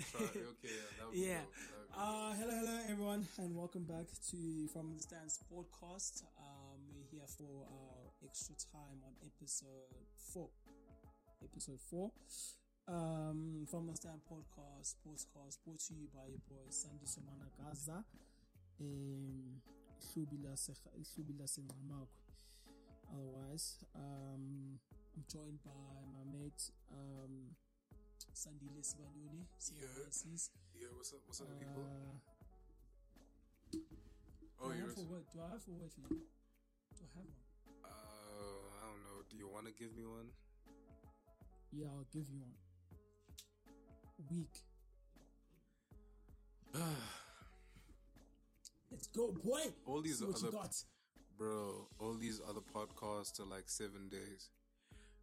yeah, I'm gonna try. Okay, yeah, that would be Yeah. dope. That would be Uh, hello, hello, everyone, and welcome back to From the Stands podcast. Um, we're here for our extra time on episode four. Episode four. Um, From the Stand podcast, podcast brought to you by your boy Sandy Somana Gaza. Um, ihlubi lase- ihlubi laseNgqamakwe. Otherwise, um, I'm joined by my mate, um, Sandile Sibanyoni. Sibanyoni. Yeah, what's up? What's up, people? Uh, Oh, do I you're. have a word? Do I have a word for you? Do I have one? Uh, I don't know. Do you want to give me one? Yeah, I'll give you one. Weak. Let's go, boy. All these what you other- got. Bro, all these other podcasts are like seven days.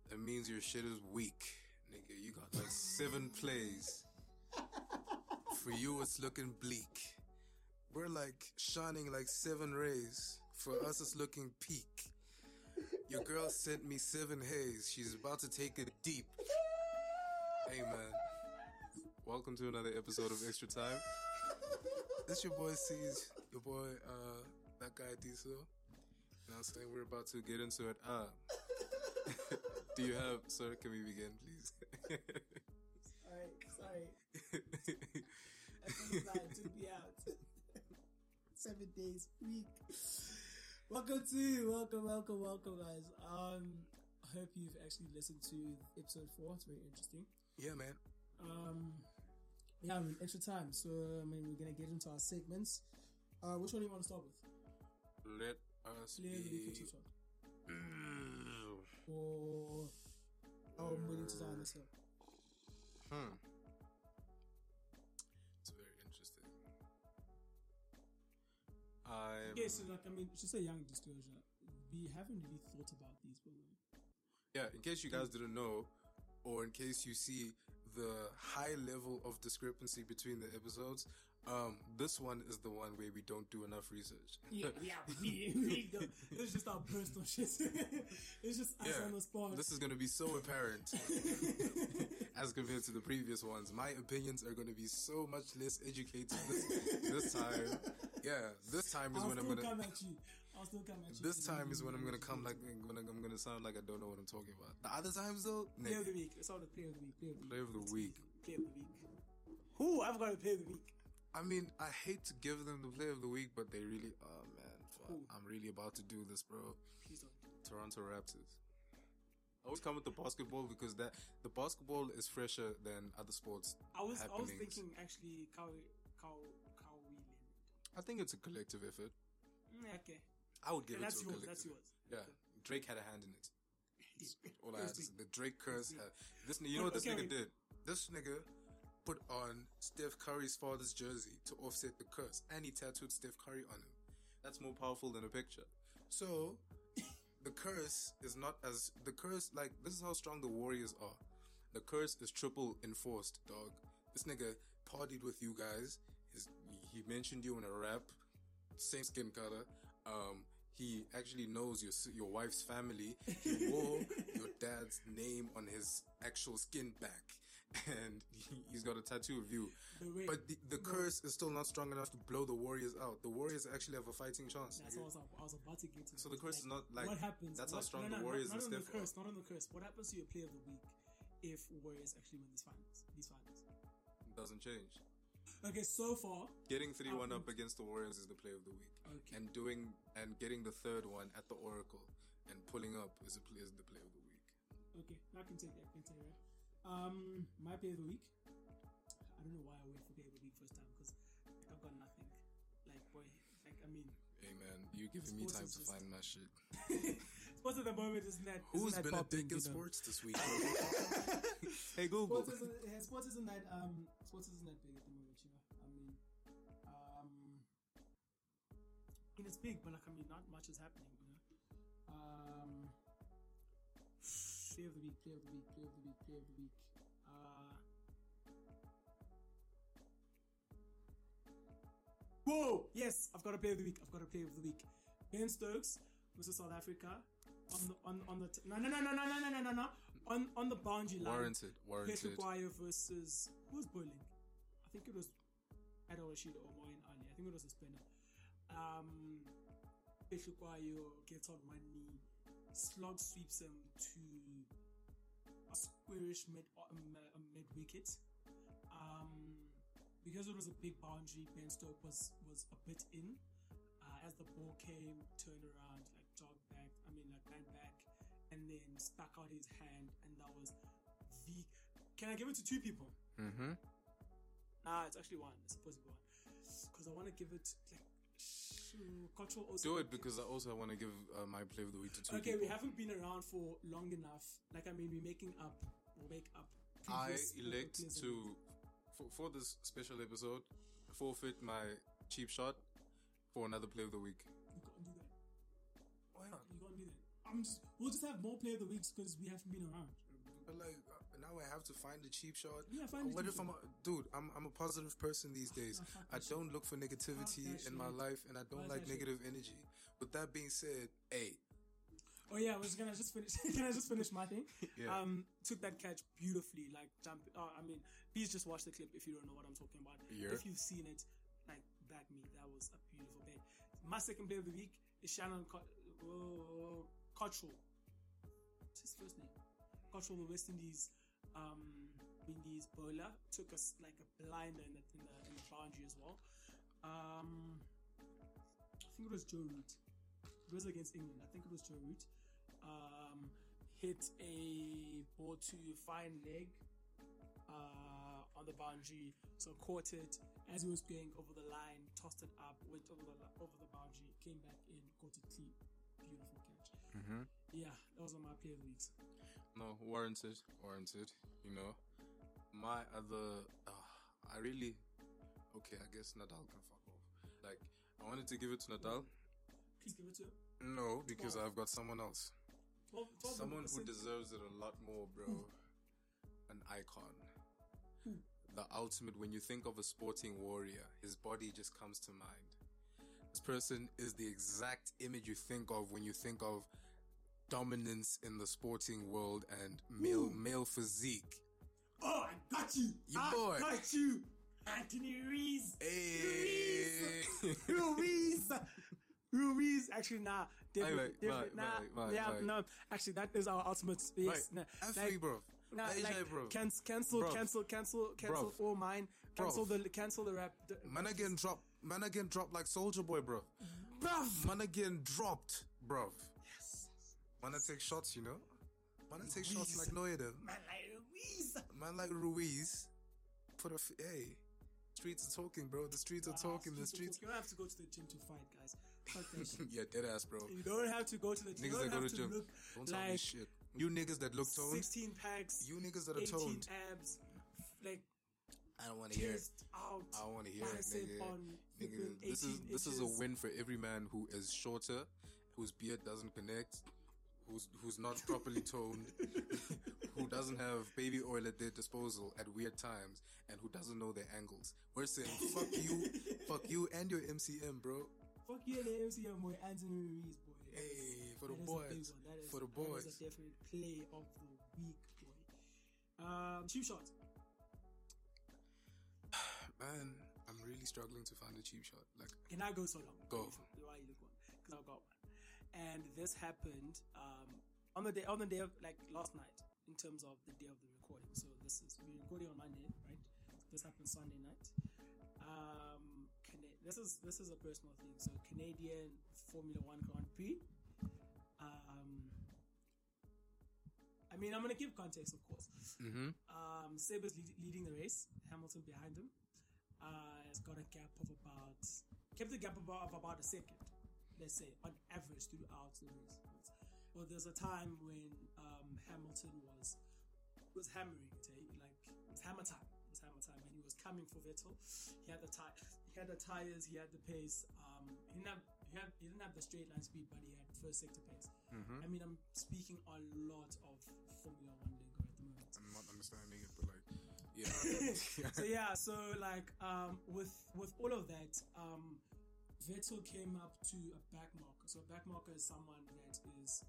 That means your shit is weak, nigga. You got like seven plays. For you, it's looking bleak. We're like shining like seven rays. For us, it's looking peak. Your girl sent me seven haze. She's about to take it deep. Hey, man. Welcome to another episode of Extra Time. This your boy sees your boy, uh, that guy Diesel. You I'm saying? We're about to get into it. Uh, do you have, sir, can we begin, please? Alright, sorry. Episode took me out. Seven days, week. Welcome to, welcome, welcome, welcome, guys. Um, I hope you've actually listened to episode four. It's very interesting. yeah, man. Um, yeah, I mean, extra time. So, I mean, we're gonna get into our segments. Uh, which one do you want to start with? Let us the be. Mm, Or oh, I'm willing to die on this hill. Hmm. It's very interesting. I'm. Yeah, so like I mean, just a young disclosure. We haven't really thought about these, but Yeah, in case you guys didn't know, or in case you see the high level of discrepancy between the episodes, um, this one is the one where we don't do enough research. yeah, yeah, we, we don't. It's just our personal shit. it's just us on the spot. This is going to be so apparent as compared to the previous ones. My opinions are going to be so much less educated this, this time. Yeah, this time is I'll when I'm going come to. at you. I'll still come at you. This time is when I'm gonna come like when I'm gonna sound like I don't know what I'm talking about. The other times though, Player of the week. Let's start with player of the week. Player of the week. player of the week. Player of the week. Who? I've got a player of the week. I mean, I hate to give them the play of the week, but they really, oh man, fuck, I'm really about to do this, bro. Please don't. Toronto Raptors. I always come with the basketball because that the basketball is fresher than other sports. I was I was thinking actually Kawhi Kaw Kawhi Leonard. I think it's a collective effort. Mm, Okay. I would give it that's to a yours, collective. that's yours. Yeah, Okay. Drake had a hand in it. All I had was to say, big. the Drake curse. Had, this you know what this Okay, nigga wait. did? This nigga put on Steph Curry's father's jersey to offset the curse, and he tattooed Steph Curry on him. That's more powerful than a picture. So the curse is not as the curse. Like this is how strong the Warriors are. The curse is triple enforced, dog. This nigga partied with you guys. His, he mentioned you in a rap same skin color. Um, he actually knows your your wife's family. He wore your dad's name on his actual skin back, and he, he's got a tattoo of you. But wait, but the, the curse is still not strong enough to blow the Warriors out. The Warriors actually have a fighting chance. That's what I was, I was about to get to. So the curse is not, like- what happens. that's how strong no, the no, Warriors Not, not on the curse. are. Not on the curse. What happens to your player of the week if Warriors actually win this finals? These finals. doesn't change. Okay, so far, Getting three one up against the Warriors is the play of the week, Okay. and doing and getting the third one at the Oracle and pulling up is a play is the play of the week. okay, I can take that. I can take that. Um, my player of the week. I don't know why I wait for player of the week first time because I've got nothing. Like boy, like I mean, Hey man, you giving me time to just- find my shit. sports at the moment isn't that. Who's isn't that been a popping, dick in you know? sports this week? hey Google. Sports isn't, yeah, sports isn't that um sports isn't that big at the moment, you know. I mean, um, I mean it's big, but like I mean, not much is happening, you know. Um, player of the week, player of the week, player of the week, player of the week. Uh, whoa! Yes, I've got a player of the week. I've got a player of the week. Ben Stokes versus South Africa on the on on the t- no no no no no no no no no on on the boundary line. Warranted, warranted. Peter versus who was bowling? I think it was Adil Rashid or Moeen Ali. I think it was a spinner. Um, Peter gets on one knee, slog sweeps him to squarish mid um, uh, mid wicket. Um, because it was a big boundary, Ben Stokes was was a bit in. Uh, as the ball came, turned around, like jogged back. I mean, like ran back, and then stuck out his hand, and that was the. Can I give it to two people? Mm-hmm. Nah, it's actually one. It's supposed to be one, because I want to give it like. Cultural also Do it because I also want to give uh, my play of the week to two Okay, people. we haven't been around for long enough. Like I mean, we're making up, we'll make up. I elect to, for, for this special episode, forfeit my cheap shot for another play of the week. You can't do that. Why not? You can't do that. I'm just. We'll just have more play of the weeks because we haven't been around. But like now I have to find a cheap shot. Yeah, find what if I'm a, dude? I'm I'm a positive person these days. I don't look for negativity in my life, and I don't like negative energy. With that being said, hey, Oh yeah, I was gonna just finish. can I just finish my thing? Yeah. Um, took that catch beautifully. Like jump. Oh, I mean, please just watch the clip if you don't know what I'm talking about. Yeah. If you've seen it, like back me. That was a beautiful play. My second play of the week is Shannon Co- uh, Cottrell. What's his first name? Cottrell, the West Indies, um, Indies bowler, took us like a blinder in the in the, in the boundary as well. Um, I think it was Joe Root. It was against England. I think it was Joe Root. Um, hit a ball to fine leg uh, on the boundary. So caught it as he was going over the line, tossed it up, went over the over the boundary, came back in, caught it clean. Beautiful catch. mm-hmm. Yeah, those are my play of the weeks. No, warranted, warranted. You know, my other, uh, I really, okay, I guess Nadal can fuck off. Like, I wanted to give it to Nadal. Please give it to him. No, because I've got someone else. 12, 12 Someone who deserves it a lot more, bro. An icon. The ultimate, when you think of a sporting warrior, his body just comes to mind. This person is the exact image you think of when you think of dominance in the sporting world and male Who? male physique. Oh, I got you. You I boy. got you. Anthony Ruiz. Hey. Ruiz. Ruiz. Actually, nah. Different. Right, nah. right, right, yeah, right. no. Actually, that is our ultimate. Yes. Right. Nah, like- bro. Nah, AJ, like, bro. can, cancel, Bruv. cancel, cancel, cancel Bruv. all mine. Cancel Bruv. the, cancel the rap. The, Man again drop. Man again drop like Soldier Boy, bro. bruv. Man again dropped, bro. I take shots, you know. I take Ruiz. shots like them. Man, like Ruiz. Man like Ruiz, put a f- hey. Streets are talking, bro. The streets are Ah, talking. The streets streets. talking. You don't have to go to the gym to fight, guys. Yeah, dead ass, bro. You don't have to go to the gym. You Niggas that go to to gym. look Don't tell me shit. You niggas that look toned. 16 packs, You niggas that are 18 toned. abs, like I don't want to hear it. out. I don't want to hear it, nigga. Nigga, this is 18 this is a win for every man who is shorter, whose beard doesn't connect, who's who's not properly toned, who doesn't have baby oil at their disposal at weird times, and who doesn't know their angles. We're saying fuck you, fuck you, and your MCM, bro. Fuck yeah, the MCM boy, Anthony Ruiz, boy. Hey, for the that big boys. That is- for the boys. is a definite play of the week, boy. Um, cheap shot. Man, I'm really struggling to find a cheap shot. Like, Can I go so long? Go. Why you look one? Because I've got one. And this happened um, on the day on the day of like last night in terms of the day of the recording. So this is we're recording on Monday, right? This happened Sunday night. Um, this is this is a personal thing. So Canadian Formula One Grand Prix. Um, I mean, I'm gonna give context, of course. mm-hmm. Um, lead, leading the race. Hamilton behind him. Uh, has got a gap of about kept a gap of about, of about a second. Let's say on average throughout the race. Well, there's a time when um, Hamilton was was hammering it. Eh? Like it was hammer time. It was hammer time, and he was coming for Vettel. He had the tire. He had the tires. He had the pace. Um, he didn't have. He, had, he didn't have the straight line speed, but he had first sector pace. Mm-hmm. I mean, I'm speaking a lot of Formula One lingo at the moment. I'm not understanding it, but like, yeah. so yeah, so like um, with with all of that, um, Vettel came up to a back marker. So a back marker is someone that is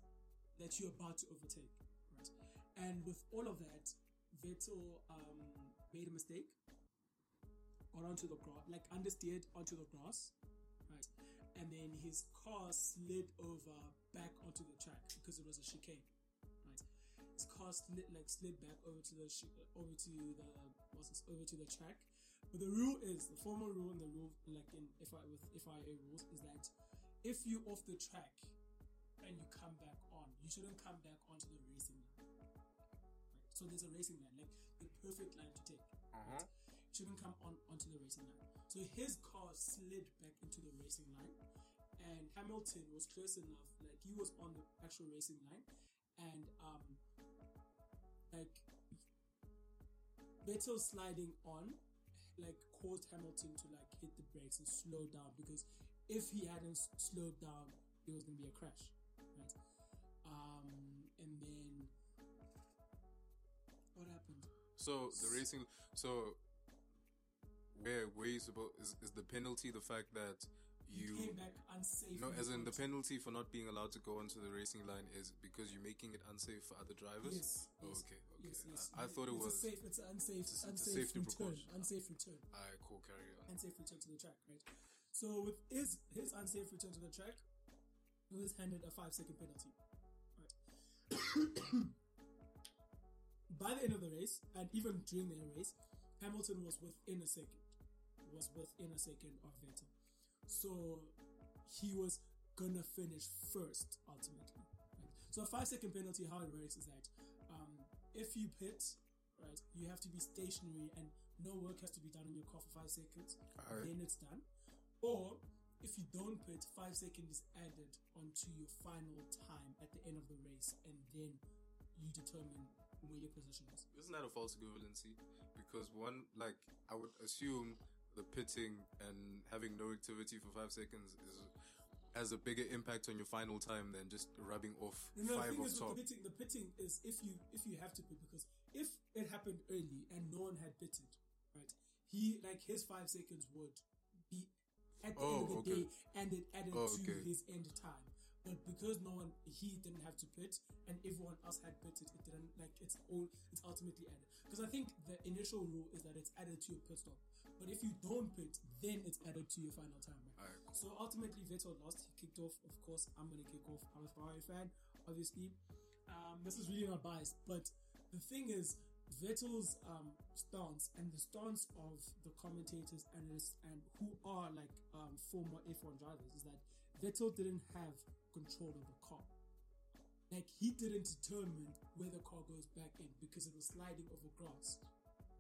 that you're about to overtake, right? And with all of that, Vettel um, made a mistake, got onto the grass, like understeered onto the grass, right? And then his car slid over back onto the track because it was a chicane, right? His car slid like slid back over to the over to the this, over to the track. But the rule is the formal rule and the rule like in FI with FIA rules is that if you off the track and you come back on, you shouldn't come back onto the racing line. Right? So there's a racing line, like the perfect line to take. Uh-huh. Shouldn't come on onto the racing line. So his car slid back into the racing line, and Hamilton was close enough, like he was on the actual racing line, and um, like Vettel sliding on, like caused Hamilton to like hit the brakes and slow down because if he hadn't slowed down, there was gonna be a crash, right? Um, and then what happened? So the racing. So where where you supposed is, is the penalty the fact that you came back unsafe. no as in the penalty for not being allowed to go onto the racing line is because you're making it unsafe for other drivers. Yes. Oh, yes, okay. Okay. Yes, yes. I, I thought it it's was. safe. It's an unsafe. it's a- it's a unsafe return. precaution. Unsafe return. Alright, cool. Carry on. Unsafe return to the track. Right. So with his his unsafe return to the track, he was handed a five second penalty. Right. By the end of the race, and even during the race, Hamilton was within a second. Was within a second of Vettel. So he was gonna finish first ultimately. Right? So a five second penalty, how it works is that um, if you pit, right, you have to be stationary and no work has to be done on your car for five seconds. Alright. Then it's done. Or if you don't pit, five seconds is added onto your final time at the end of the race, and then you determine where your position is. Isn't that a false equivalency? Because one, like, I would assume the pitting and having no activity for five seconds is has a bigger impact on your final time than just rubbing off No, no, five the thing off is top. the pitting, the pitting is if you if you have to pit because if it happened early and no one had pitted, right? He like his five seconds would be at the end of Oh, the okay. day and it added Oh, to okay. his end time. But because no one he didn't have to pit and everyone else had pitted, it didn't like it's all it's ultimately added. Because I think the initial rule is that it's added to your pit stop. But if you don't pit, then it's added to your final time. Right? Cool. So ultimately, Vettel lost. He kicked off. Of course, I'm to kick off. I'm a Ferrari fan, obviously. Um, this is really not biased, but the thing is, Vettel's um, stance and the stance of the commentators and and who are like um, former F1 drivers is that Vettel didn't have control of the car. Like he didn't determine where the car goes back in because it was sliding over grass.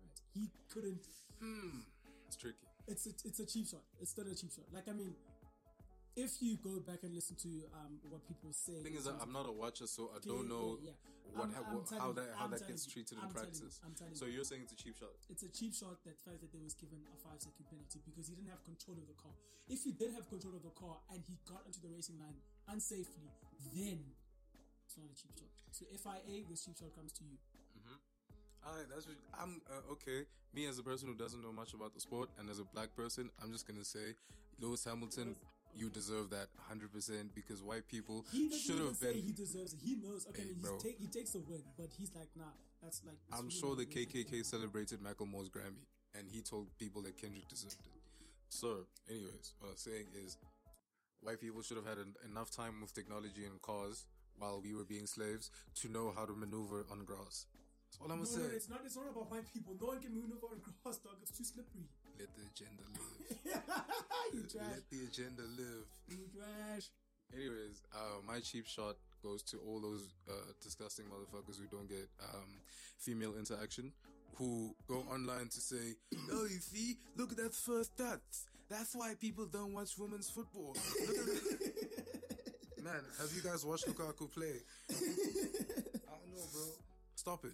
Right? He couldn't Hmm, it's tricky. it's a, it's a cheap shot. It's still a cheap shot. Like I mean, if you go back and listen to um what people say, thing is that I'm not a watcher, so I don't know yeah, yeah. what, I'm- I'm telling how that how I'm that gets you, treated in I'm telling you, practice. Telling So you. you're saying it's a cheap shot? it's a cheap shot that fact that they was given a five second penalty because he didn't have control of the car. If he did have control of the car and he got into the racing line unsafely, then it's not a cheap shot. So FIA, this cheap shot comes to you. Alright, that's what, I'm uh, okay. Me as a person who doesn't know much about the sport and as a black person, I'm just gonna say, Lewis Hamilton, you deserve that 100 percent because white people should have been. he deserves it. He knows. Okay, Hey, he's bro. take, he takes a win, but he's like, nah, that's like. it's I'm really sure the. KKK celebrated Macklemore's Grammy, and he told people that Kendrick deserved it. So, anyways, what I'm saying is, white people should have had en- enough time with technology and cars while we were being slaves to know how to maneuver on grass. That's all I'm No, gonna no, say. it's not. It's not about white people. No one can move over on grass, dog. It's too slippery. Let the agenda live. you trash. Let the agenda live. You trash. Anyways, uh, my cheap shot goes to all those uh, disgusting motherfuckers who don't get um, female interaction, who go online to say, "Oh, you see, look at that first touch. That's why people don't watch women's football." Look at it." Man, have you guys watched Lukaku play? I don't know, bro. Stop it.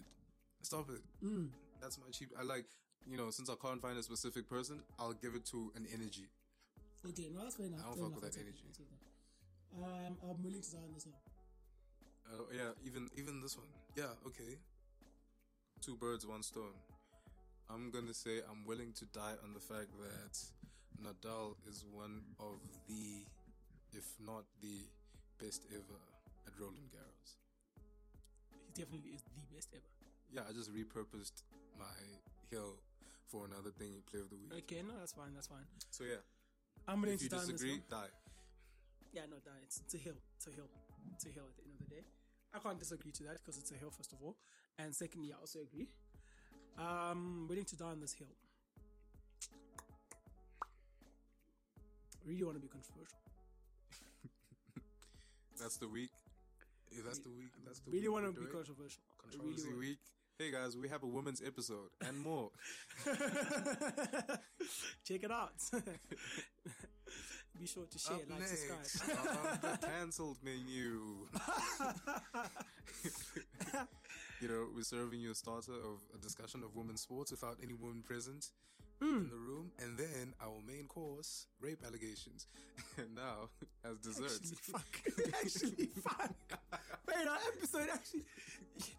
Stop it. Mm. That's my cheap. I like, you know, since I can't find a specific person, I'll give it to an energy. Okay, no, that's fair enough. I don't fair fuck enough. with that energy. I'll take that. Um, I'm willing to sign this up. Uh, yeah, even even this one. Yeah, okay. Two birds, one stone. I'm gonna say I'm willing to die on the fact that Nadal is one of the, if not the best ever at Roland Garros. He definitely is the best ever. Yeah, I just repurposed my hill for another thing, in play of the week. Okay, no, that's fine. That's fine. So yeah, I'm willing if to you die on this disagree, die. Yeah, no, die. it's, it's a hill. It's a hill. It's a hill at the end of the day. I can't disagree to that because it's a hill, first of all. And secondly, I also agree. Um, willing to die on this hill. Really want to be controversial. That's the week. Yeah, that's the week. That's the Really week want to be controversial. Controversy really week. Hey guys, we have a women's episode and more. Check it out. be sure to share, Up like, next subscribe. on the cancelled menu. you know, we're serving you a starter of a discussion of women's sports without any woman present Hmm. in the room, and then our main course, rape allegations. and now, as desserts, Actually, fuck. actually, fuck. Wait, our episode actually.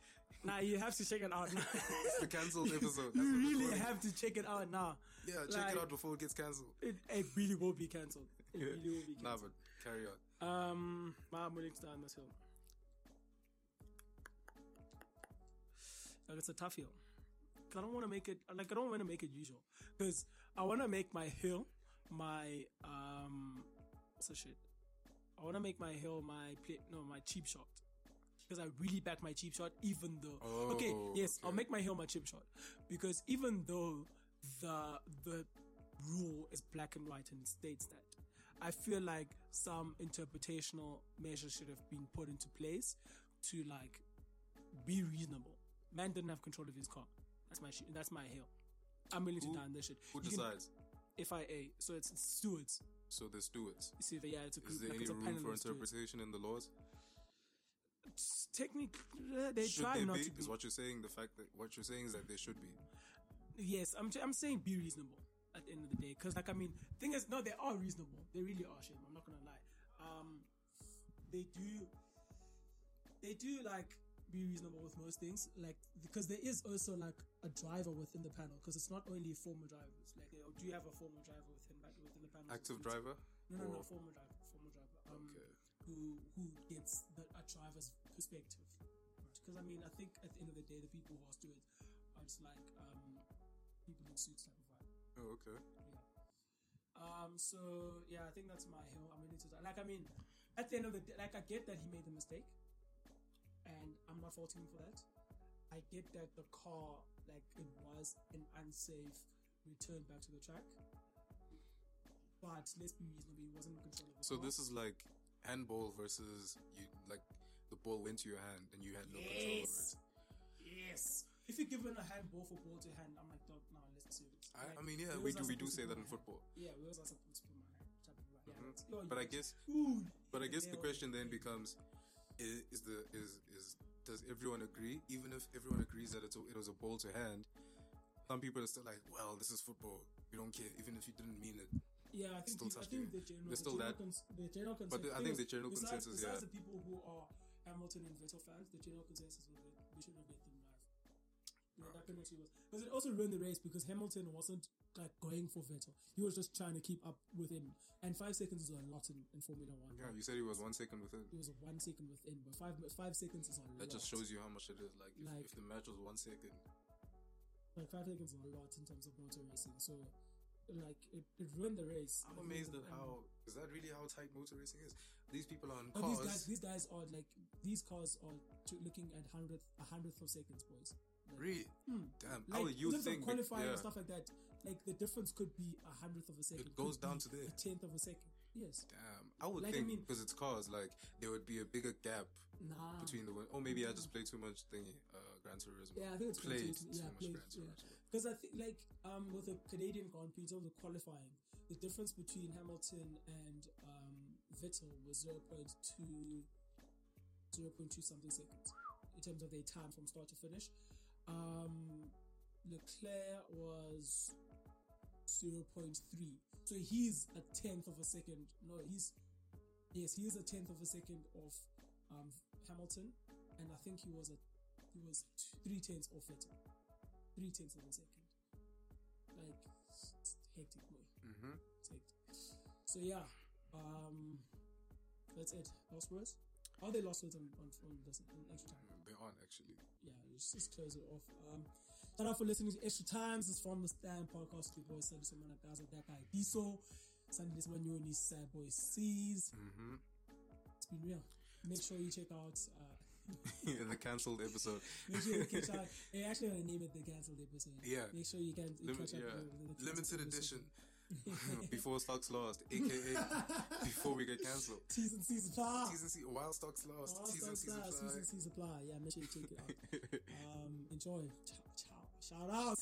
Nah, you have to check it out now. it's the cancelled episode. That's you really have to check it out now. Yeah, check like- it out before it gets cancelled. It, it really will be cancelled. It Yeah. really will be Nah, cancelled. but carry on. Um, to die on this hill. Like it's a tough hill. I don't want to make it like I don't want to make it usual because I want to make my hill my um what's the shit. I want to make my hill my play, no my cheap shot because I really back my cheap shot even though okay Oh, yes I'll make my hill my cheap shot because even though the the rule is black and white and states that I feel like some interpretational measures should have been put into place to like be reasonable. Man didn't have control of his car. That's my shit. That's my hill. I'm willing to die on this shit. Who You decides? FIA. So it's stewards. So there's stewards. You see, yeah, it's a Is group. there like any it's a room for of stewards. interpretation in the laws? Technically, uh, they should try there not be? to be. Is what you're saying the fact that what you're saying is that they should be. Yes, I'm. I'm saying be reasonable at the end of the day, because like I mean, thing is, no, they are reasonable. They really are. Shit, I'm not gonna lie. Um, they do. They do like be reasonable with most things, like because there is also like a driver within the panel, because it's not only former drivers. Like, they do you have a former driver within within the panel? Active driver? No, no, no, or- former driver, former driver. Um, Okay. who who gets the a driver's perspective? Because I mean, I think at the end of the day, the people who are stewards are just like um people in suits type of vibe. Oh, okay. Yeah. Um. So yeah, I think that's my hill. I'm willing to die. Like I mean, at the end of the day, like I get that he made the mistake, and I'm not faulting him for that. I get that the car, like it was an unsafe return back to the track. But let's be reasonable. He wasn't in control of the So car. this is like handball versus you like the ball went to your hand and you had no control over it. Yes. Yes. If you're given a handball for ball to hand, I'm like, dog, no, let's do it. I, Like, I mean, yeah, we do we do say that in hand. football. Yeah, wheels are supposed to be my hand. Type of vibe. Yeah, Mhm. that's- But I guess, Ooh, but I guess the question then becomes: is, is the is is does everyone agree? Even if everyone agrees that it's a, it was a ball to hand, some people are still like, well, this is football. We don't care, even if you didn't mean it. Yeah, I think, still people, I think the general, the still general, that- cons- the general consensus. But the- I think the general besides, consensus, besides yeah. the people who are Hamilton and Vettel fans, the general consensus was that we should have let them drive. Yeah, that penalty was because it also ruined the race because Hamilton wasn't like going for Vettel. He was just trying to keep up with him, and five seconds is a lot in, in Formula One. Yeah, you said he was one second within. It was one second within, but five five seconds is a lot. That just shows you how much it is. Like if, Like- if the match was one second, like five seconds is a lot in terms of motor racing. So, like it, it ruined the race. I'm amazed at how is that really how tight motor racing is. These people are on But these guys, these guys are like these cars are looking at hundredth, a hundredth of seconds, boys. Like, Really? hmm. Damn. Like, how would you in terms think? of qualifying yeah. and stuff like that, like the difference could be a hundredth of a second. It goes down to there. a tenth of a second. Yes. Damn. I would Like, I think mean- because it's cars, like there would be a bigger gap Nah. between the one. Or maybe I just play too much thingy, uh, Gran Turismo. Yeah, I think it's played too Yeah, much played, Gran yeah. Turismo. Because I think, like, um, with the Canadian Grand Prix, in terms of qualifying, the difference between Hamilton and um, Vettel was 0.2, 0.2 something seconds in terms of their time from start to finish. Um, Leclerc was 0.3. So he's a tenth of a second. No, he's, yes, he is a tenth of a second of um, Hamilton. And I think he was a he was three tenths of it, Three tenths of a second. Like hectic boy. Mm-hmm. Hectic. So yeah. Um that's it. Last words? Are they lost on, on, on, this, on extra time? They aren't actually. Yeah, let's just close it off. Um, shout out for listening to Extra Times. It's from the Stand Podcast. Your boy Sandy Somana Gaza, that guy Diso. Sandy Lismanyoni, Sad Boy Seas. Mm-hmm. It's been real. Make sure you check out. Uh, the cancelled episode. Make sure you catch out. Hey, actually, I'm name it the cancelled episode. Yeah. Make sure you can you catch up. yeah. with the cancelled Limited episode. edition. Before stocks last, aka before we get cancelled. T's and C's apply. T's and C, while stocks last. Wild T's and C's apply. apply. T's and C's apply. Yeah, make sure you check it out. um, enjoy. Ciao, ciao. Shout out.